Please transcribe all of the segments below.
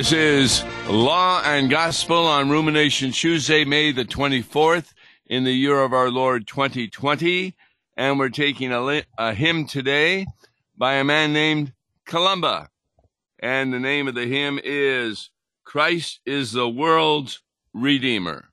This is Law and Gospel on Rumination Tuesday, May the 24th in the year of our Lord 2020. And we're taking a, a hymn today by a man named Columba. And the name of the hymn is Christ is the World's Redeemer.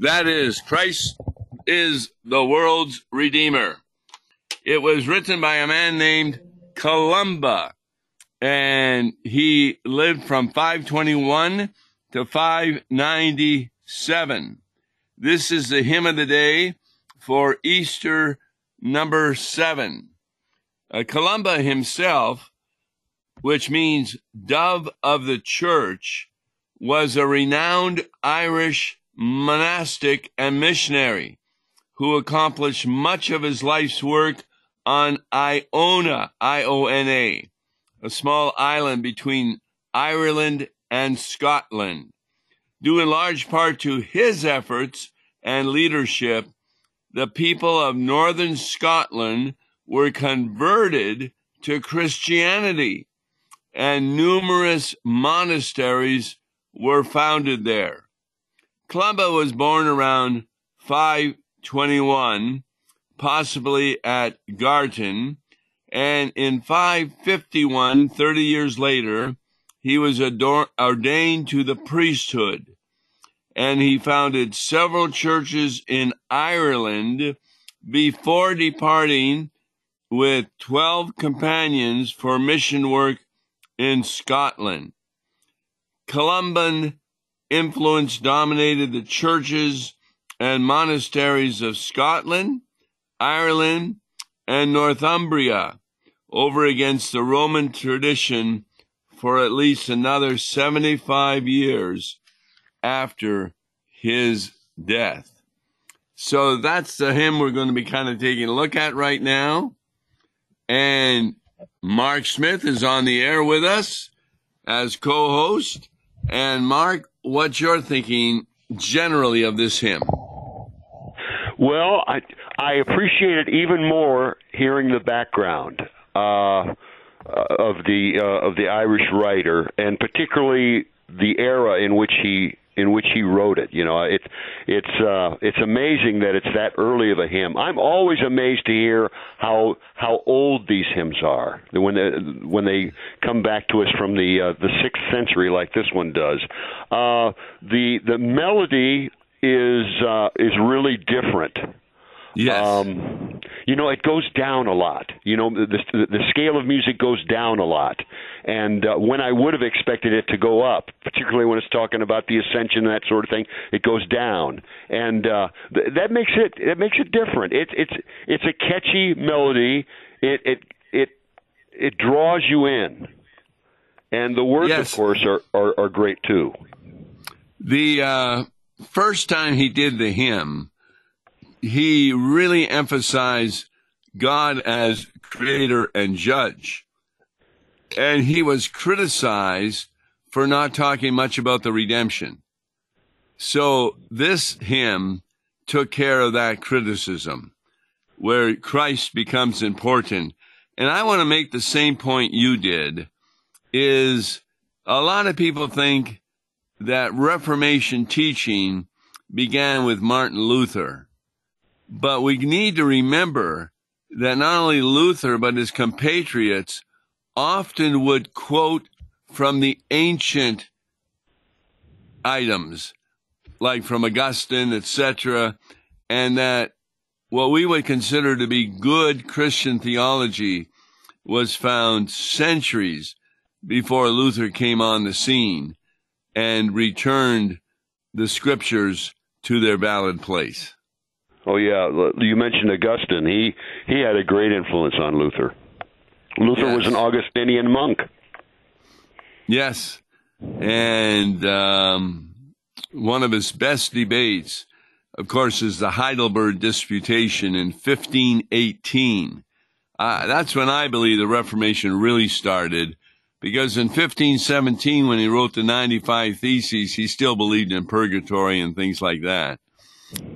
That is, Christ is the world's Redeemer. It was written by a man named Columba, and he lived from 521 to 597. This is the hymn of the day for Easter number seven. Uh, Columba himself, which means dove of the church, was a renowned Irish monastic and missionary who accomplished much of his life's work on Iona, I-O-N-A, a small island between Ireland and Scotland. Due in large part to his efforts and leadership, the people of northern Scotland were converted to Christianity and numerous monasteries were founded there. Columba was born around 521, possibly at Gartan, and in 551, 30 years later, he was ordained to the priesthood, and he founded several churches in Ireland before departing with 12 companions for mission work in Scotland. Columban influence dominated the churches and monasteries of Scotland, Ireland, and Northumbria over against the Roman tradition for at least another 75 years after his death. So that's the hymn we're going to be kind of taking a look at right now. And Mark Smith is on the air with us as co host. And Mark, what's your thinking generally of this hymn? Well, I I appreciate it even more hearing the background uh, of the uh, of the Irish writer, and particularly the era in which he in which he wrote it. You know, it it's uh, it's amazing that it's that early of a hymn. I'm always amazed to hear how how old these hymns are when they, when they come back to us from the uh, the sixth century, like this one does. Uh, the the melody is uh, is really different. Yes. Um, you know, it goes down a lot. You know, the the, the scale of music goes down a lot, and uh, when I would have expected it to go up, particularly when it's talking about the ascension and that sort of thing, it goes down, and uh, th- that makes it that makes it different. It's it's it's a catchy melody. It it it it draws you in, and the words, Yes. of course, are, are are great too. The uh, first time he did the hymn, he really emphasized God as creator and judge. And he was criticized for not talking much about the redemption. So this hymn took care of that criticism where Christ becomes important. And I want to make the same point you did is a lot of people think that Reformation teaching began with Martin Luther. But we need to remember that not only Luther, but his compatriots often would quote from the ancient items, like from Augustine, etc., and that what we would consider to be good Christian theology was found centuries before Luther came on the scene and returned the scriptures to their valid place. Oh yeah, you mentioned Augustine. He he had a great influence on Luther. Luther was an Augustinian monk. Yes. And um, one of his best debates, of course, is the Heidelberg Disputation in 1518. Uh, that's when I believe the Reformation really started, because in 1517, when he wrote the 95 Theses, he still believed in purgatory and things like that.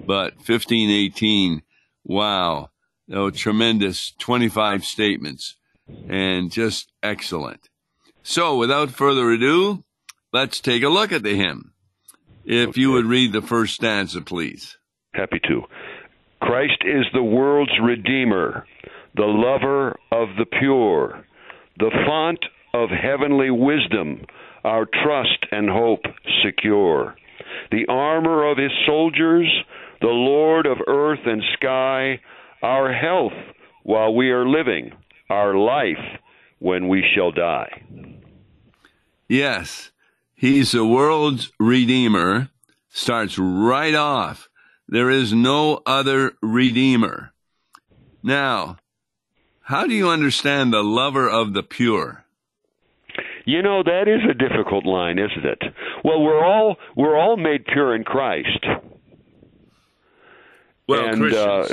But 1518, wow, oh, tremendous 25 statements and just excellent. So, without further ado, let's take a look at the hymn. If you would read the first stanza, please. Happy to. Christ is the world's redeemer, the lover of the pure, the font of heavenly wisdom, our trust and hope secure. The armor of his soldiers, the Lord of earth and sky, our health while we are living, our life when we shall die. Yes, he's the world's redeemer. Starts right off. There is no other redeemer. Now, how do you understand the lover of the pure? You know that is a difficult line, isn't it? Well, we're all we're all made pure in Christ. Well, and uh,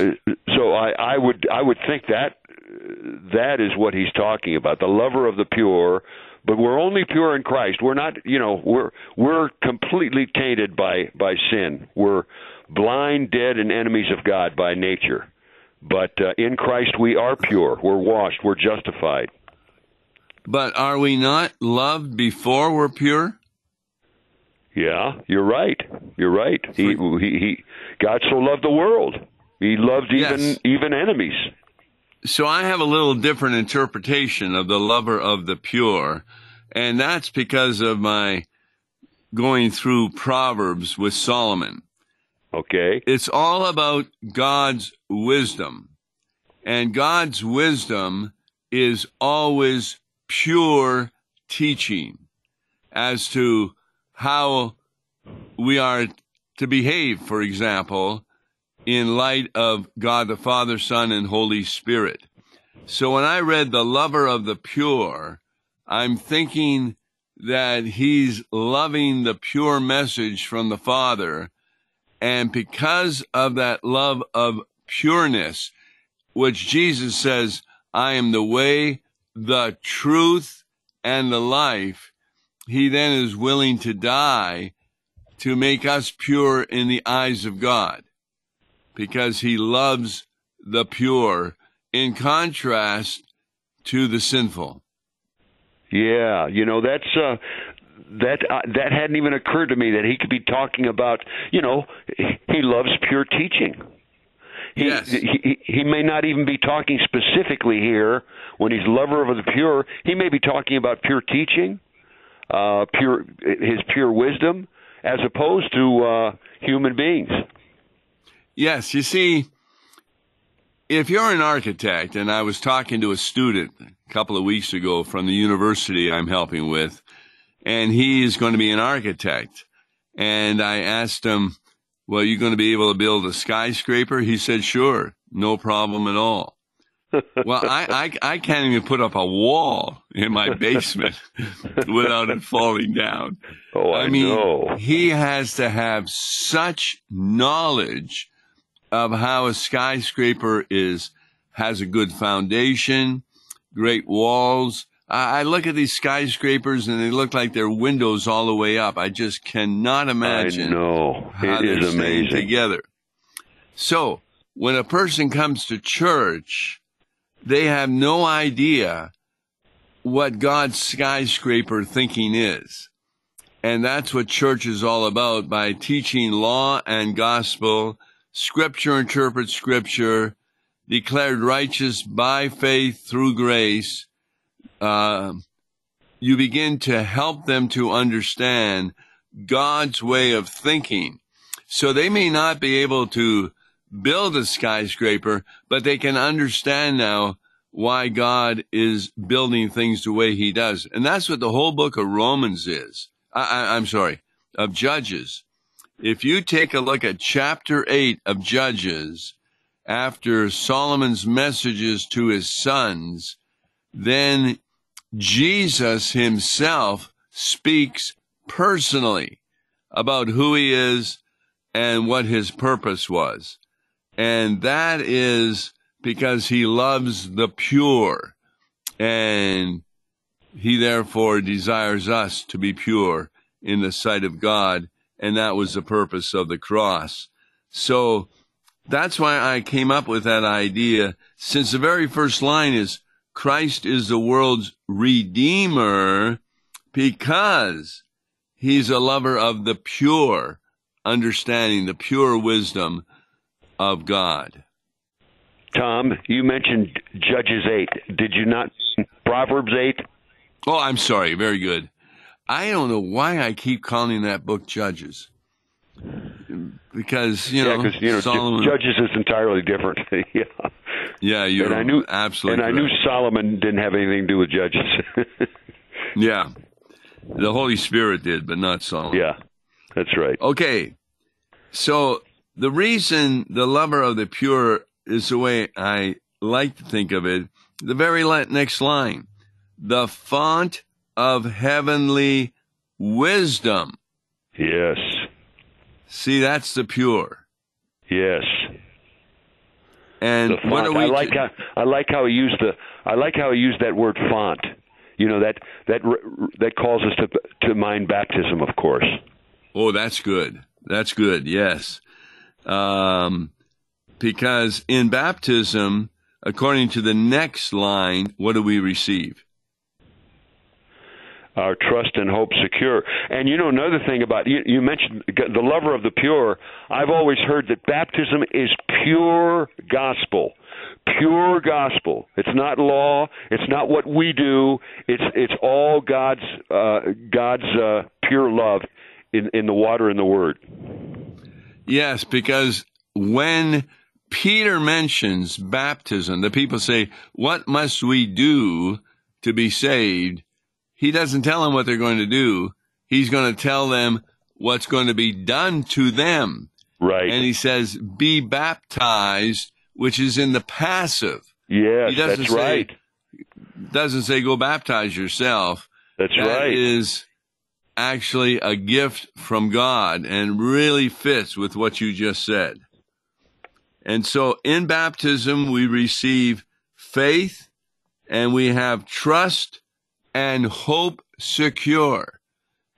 so I, I would I would think that that is what he's talking about, the lover of the pure. But we're only pure in Christ. We're not, you know, we're we're completely tainted by by sin. We're blind, dead, and enemies of God by nature. But uh, in Christ we are pure. We're washed. We're justified. but are we not loved before we're pure? Yeah, you're right. You're right. He, he, he, God so loved the world. He loved even Yes. even enemies. So I have a little different interpretation of the lover of the pure, and that's because of my going through Proverbs with Solomon. Okay. It's all about God's wisdom. And God's wisdom is always pure teaching as to how we are to behave, for example, in light of God the Father, Son, and Holy Spirit. So when I read the lover of the pure, I'm thinking that he's loving the pure message from the Father And because of that love of pureness, which Jesus says, I am the way, the truth, and the life, he then is willing to die to make us pure in the eyes of God because he loves the pure in contrast to the sinful. Yeah, you know that's uh that uh, that hadn't even occurred to me that he could be talking about, you know, he loves pure teaching. He, yes. he, he may not even be talking specifically here when he's lover of the pure. He may be talking about pure teaching, uh, pure his pure wisdom, as opposed to uh, human beings. Yes, you see, if you're an architect, and I was talking to a student a couple of weeks ago from the university I'm helping with, and he is going to be an architect. And I asked him, Well, you going to be able to build a skyscraper? He said, Sure, no problem at all. Well, I, I, I can't even put up a wall in my basement without it falling down. Oh, I, I mean, know. he has to have such knowledge of how a skyscraper is has a good foundation, great walls. I, I look at these skyscrapers and they look like they're windows all the way up. I just cannot imagine I know. It is amazing. together. So when a person comes to church, they have no idea what God's skyscraper thinking is. And that's what church is all about by teaching law and gospel. Scripture interprets scripture, declared righteous by faith through grace. Uh, you begin to help them to understand God's way of thinking. So they may not be able to build a skyscraper, but they can understand now why God is building things the way he does. And that's what the whole book of Romans is. I, I'm sorry, of Judges. If you take a look at chapter 8 of Judges, after Solomon's messages to his sons, then Jesus himself speaks personally about who he is and what his purpose was. And that is because he loves the pure and he therefore desires us to be pure in the sight of God. And that was the purpose of the cross. So that's why I came up with that idea since the very first line is Christ is the world's redeemer because he's a lover of the pure understanding, the pure wisdom of God. Tom, you mentioned Judges 8. Did you not Proverbs 8? Oh, I'm sorry. Very good. I don't know why I keep calling that book Judges. Because, you know, yeah, because you know Solomon, Judges is entirely different. yeah. yeah, you're and I knew absolutely And I knew. Solomon didn't have anything to do with Judges. Yeah. The Holy Spirit did, but not Solomon. yeah. That's right. Okay. So the reason the lover of the pure is the way I like to think of it, the very next line, the font of heavenly wisdom. Yes. See, that's the pure. Yes. And what are we? I like how I like how he used the I like how he used that word font. You know that that that calls us to to mind baptism, of course. oh, that's good. That's good. Yes. Um, because in baptism, according to the next line, what do we receive? our trust and hope secure. And you know another thing about you, you mentioned the lover of the pure. I've always heard that baptism is pure gospel. Pure gospel. It's not law. It's not what we do. It's it's all God's uh, God's uh, pure love in in the water and the word. Yes, because when Peter mentions baptism, the people say, What must we do to be saved? He doesn't tell them what they're going to do. He's going to tell them what's going to be done to them. Right. And he says, Be baptized, which is in the passive. Yeah, he doesn't that's say- right. Doesn't say go baptize yourself. That's That right. is actually a gift from God and really fits with what you just said. And so in baptism, we receive faith and we have trust and hope secure.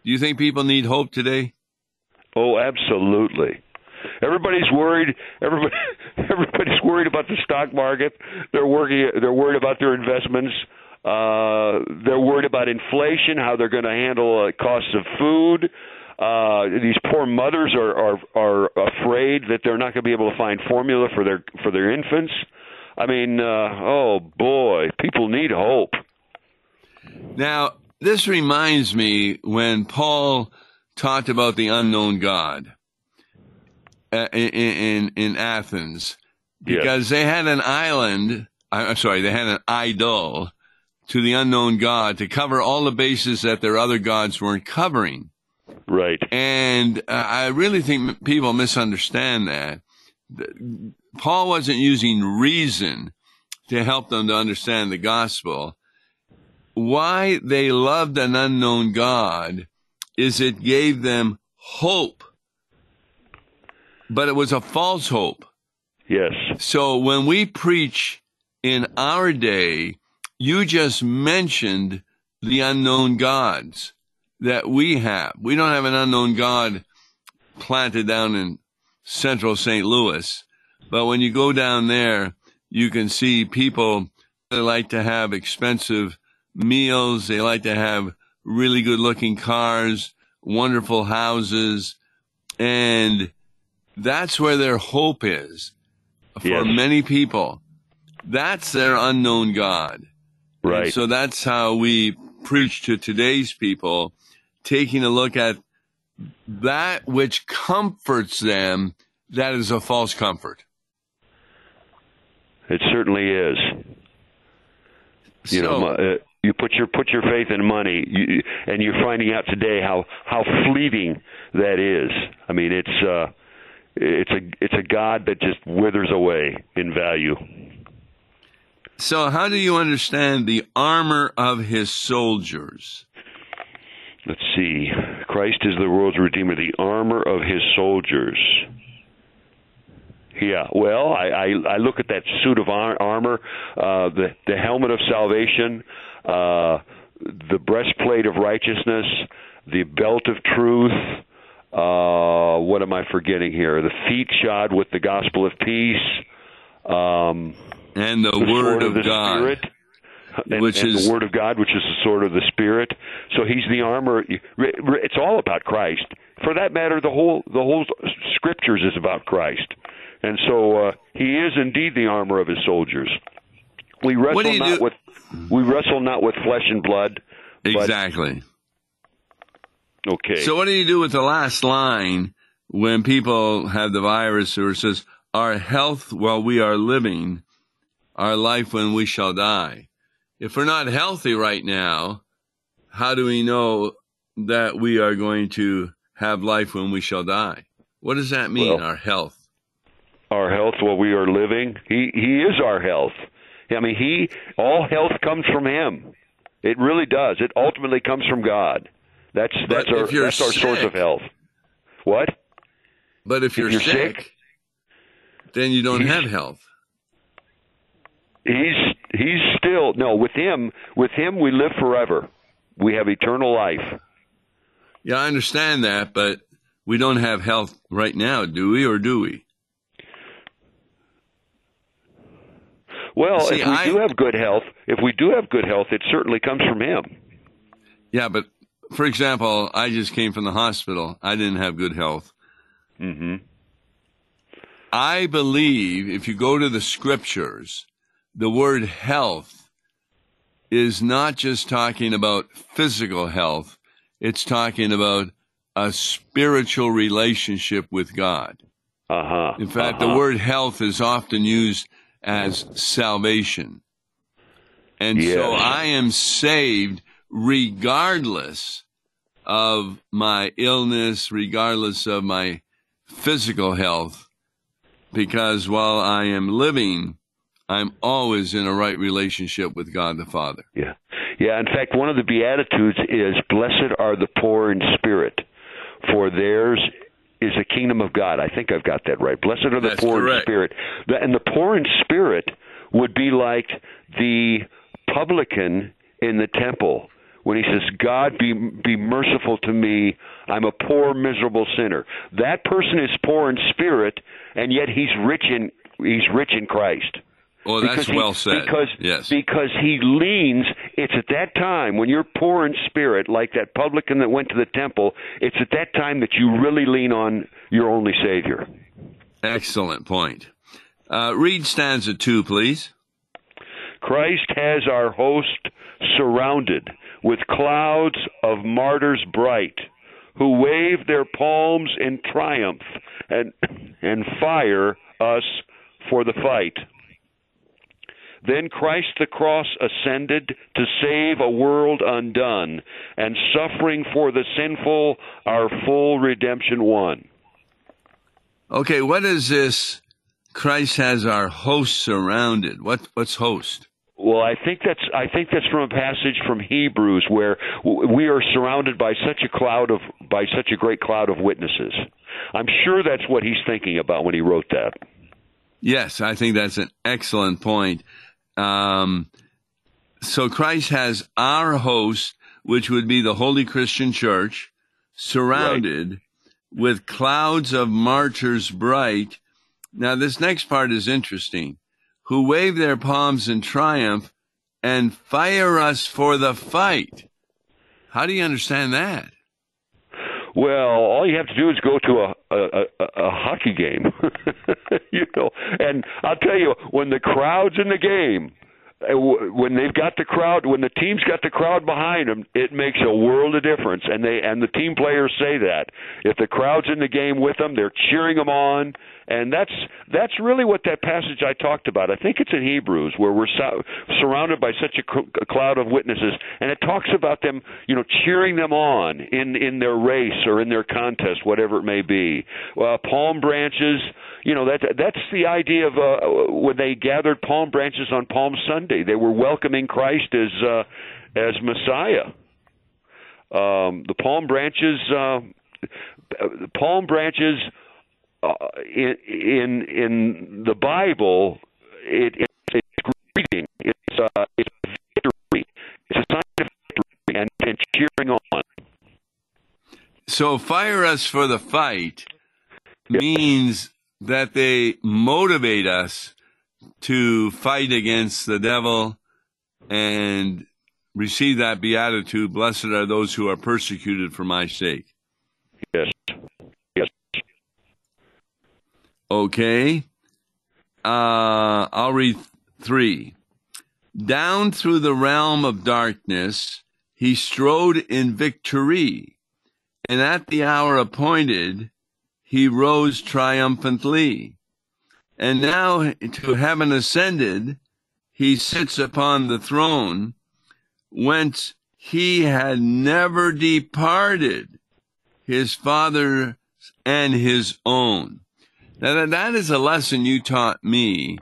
Do you think people need hope today? Oh, absolutely. Everybody's worried. Everybody, everybody's worried about the stock market. They're working. They're worried about their investments. Uh, they're worried about inflation, how they're going to handle uh, costs of food. Uh, these poor mothers are, are are afraid that they're not going to be able to find formula for their for their infants. I mean, uh, oh boy, people need hope. Now, this reminds me when Paul talked about the unknown God uh, in, in in Athens, because they had an island. I'm sorry, they had an idol to the unknown God to cover all the bases that their other gods weren't covering. Right. And uh, I really think people misunderstand that. Paul wasn't using reason to help them to understand the gospel. Why they loved an unknown God is it gave them hope, but it was a false hope. Yes. So when we preach in our day, you just mentioned the unknown gods that we have. We don't have an unknown God planted down in central St. Louis. But when you go down there, you can see people that like to have expensive meals. They like to have really good looking cars, wonderful houses. And that's where their hope is for Yes. many people. That's their unknown God. And Right. so that's how we preach to today's people, taking a look at that which comforts them. That is a false comfort. It certainly is. You know, So- mo- uh, you put your put your faith in money, you, and you're finding out today how how fleeting that is. I mean, it's uh, it's a it's a God that just withers away in value. So, how do you understand the armor of his soldiers? Let's see. Christ is the world's redeemer, the armor of his soldiers. Yeah, well, I, I, I look at that suit of ar- armor, uh, the the helmet of salvation, uh, the breastplate of righteousness, the belt of truth. Uh, what am I forgetting here? The feet shod with the gospel of peace. Um, And the, the word of, the God. Spirit, and, Which and is- the word of God, which is the sword of the Spirit. So he's the armor. It's all about Christ. For that matter, the whole the whole scriptures is about Christ, and so uh, he is indeed the armor of his soldiers. We wrestle not do- with we wrestle not with flesh and blood. but- Exactly. Okay. So, what do you do with the last line when people have the virus or it says, Our health while we are living, our life when we shall die? If we're not healthy right now, how do we know that we are going to have life when we shall die? What does that mean, Well- our health? our health while we are living. He he is our health. I mean, he all health comes from him. It really does. It ultimately comes from God. That's But that's our if you're our source of health. What? But if you're, you're sick, sick, then you don't have health. He's he's still no with him. With him, we live forever. We have eternal life. Yeah, I understand that, but we don't have health right now, do we, or do we? Well, See, if we I- do have good health, if we do have good health, it certainly comes from him. Yeah, but for example, I just came from the hospital. I didn't have good health. mm-hmm. I believe if you go to the scriptures, the word health is not just talking about physical health, it's talking about a spiritual relationship with God. Uh huh. In fact, the word health is often used as salvation. And so I am saved regardless of my illness, regardless of my physical health, because while I am living, I'm always in a right relationship with God the Father. Yeah. Yeah, in fact, one of the Beatitudes is Blessed are the poor in spirit, for theirs is the kingdom of God. I think I've got that right. Blessed are the That's poor correct. in spirit. And the poor in spirit would be like the publican in the temple when he says, God be be merciful to me, I'm a poor, miserable sinner. That person is poor in spirit and yet he's rich in he's rich in Christ. Oh, that's he- well said. Because yes. because he leans. It's at that time when you're poor in spirit, like that publican that went to the temple. It's at that time that you really lean on your only Savior. Excellent point. Uh, read stanza two, please. Christ has our host surrounded with clouds of martyrs bright, who wave their palms in triumph and and fire us for the fight. Then Christ the cross ascended to save a world undone, and suffering for the sinful our full redemption won. Okay, what is this? Christ has our host surrounded. What what's host? Well, I think that's I think that's from a passage from Hebrews where we are surrounded by such a cloud of by such a great cloud of witnesses. I'm sure that's what he's thinking about when he wrote that. Yes, I think that's an excellent point. Um, so Christ has our host, which would be the Holy Christian Church, surrounded with clouds of martyrs bright. Now, this next part is interesting. Who wave their palms in triumph and fire us for the fight. How do you understand that? Well, all you have to do is go to a a, a, a hockey game, you know. And I'll tell you, when the crowd's in the game, uh, when they've got the crowd, when the team's got the crowd behind them, it makes a world of difference. And they and the team players say that if the crowd's in the game with them, they're cheering them on. And that's that's really what that passage I talked about. I think it's in Hebrews where we're so, surrounded by such a, cl- a cloud of witnesses, and it talks about them, you know, cheering them on in in their race or in their contest, whatever it may be. Uh, palm branches, you know, that that's the idea of uh, when they gathered palm branches on Palm Sunday. They were welcoming Christ as uh, as Messiah. Um, the palm branches, uh, palm branches uh, in in in the Bible, it, it, it's greeting. It's uh, it's victory. It's a sign of victory and, and cheering on. So fire us for the fight means that they motivate us to fight against the devil and receive that beatitude. Blessed are those who are persecuted for my sake. Yes, yes. Okay. Uh, I'll read three. Down through the realm of darkness, he strode in victory, and at the hour appointed, he rose triumphantly. And now to heaven ascended, he sits upon the throne, whence he had never departed, his Father and his own. Now, that- that is a lesson you taught me,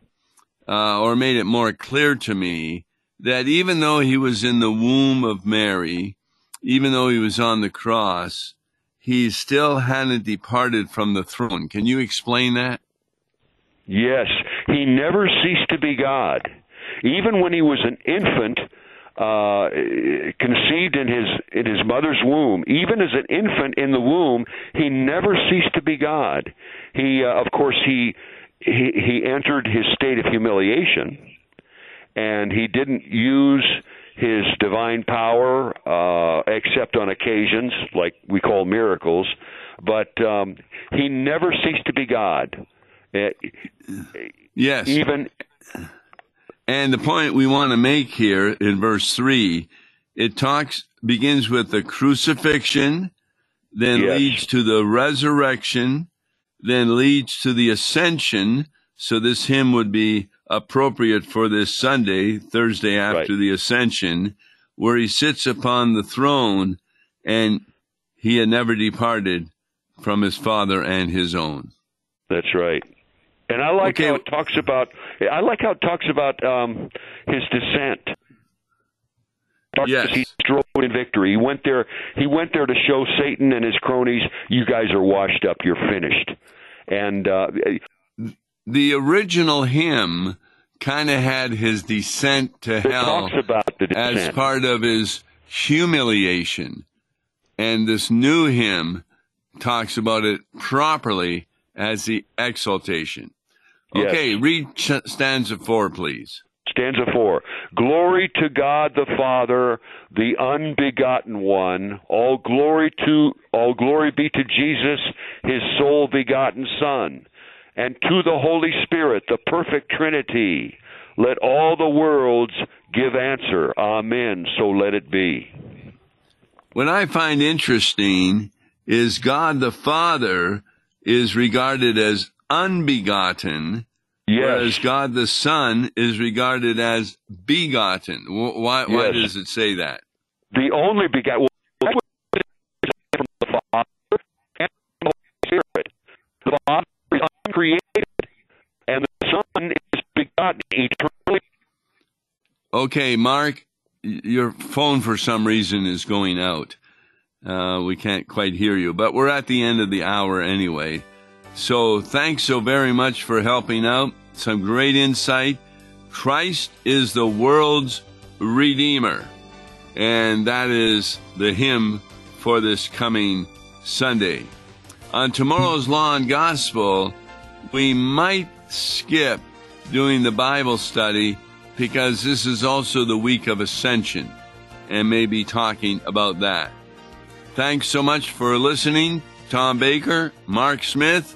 uh, or made it more clear to me, that even though he was in the womb of Mary, even though he was on the cross, he still hadn't departed from the throne. Can you explain that? Yes, he never ceased to be God. Even when he was an infant, uh, conceived in his in his mother's womb, even as an infant in the womb, he never ceased to be God. He, uh, of course, he he he entered his state of humiliation, and he didn't use his divine power uh, except on occasions like we call miracles. But um, he never ceased to be God. Uh, Yes. even And the point we want to make here in verse three, it talks begins with the crucifixion, then Yes. leads to the resurrection, then leads to the ascension. So this hymn would be appropriate for this Sunday, Thursday after Right. the ascension, where he sits upon the throne and he had never departed from his father and his own. That's right. And I like Okay. how it talks about. I like how it talks about um, his descent. darkness Yes. he strode in victory. He went there. He went there to show Satan and his cronies, "You guys are washed up. You're finished." And uh, The original hymn kind of had his descent to hell the as part of his humiliation. And this new hymn talks about it properly as the exaltation. Yes. Okay, read ch- stanza four, please. Stanza four. Glory to God the Father, the unbegotten one. All glory to all glory be to Jesus, his sole begotten Son, and to the Holy Spirit, the perfect Trinity. Let all the worlds give answer. Amen. So let it be. What I find interesting is God the Father is regarded as unbegotten, whereas Yes. God the Son is regarded as begotten. Wh- Why, why Yes. does it say that? The only begotten. Well, that's what it is from the Father and the Holy Spirit. The Father is uncreated, and the Son is begotten eternally. Okay, Mark, your phone for some reason is going out. Uh, we can't quite hear you, but we're at the end of the hour anyway. So thanks so very much for helping out. Some great insight. Christ is the world's Redeemer. And that is the hymn for this coming Sunday. On tomorrow's Law and Gospel, we might skip doing the Bible study because this is also the week of Ascension and maybe talking about that. Thanks so much for listening. Tom Baker, Mark Smith,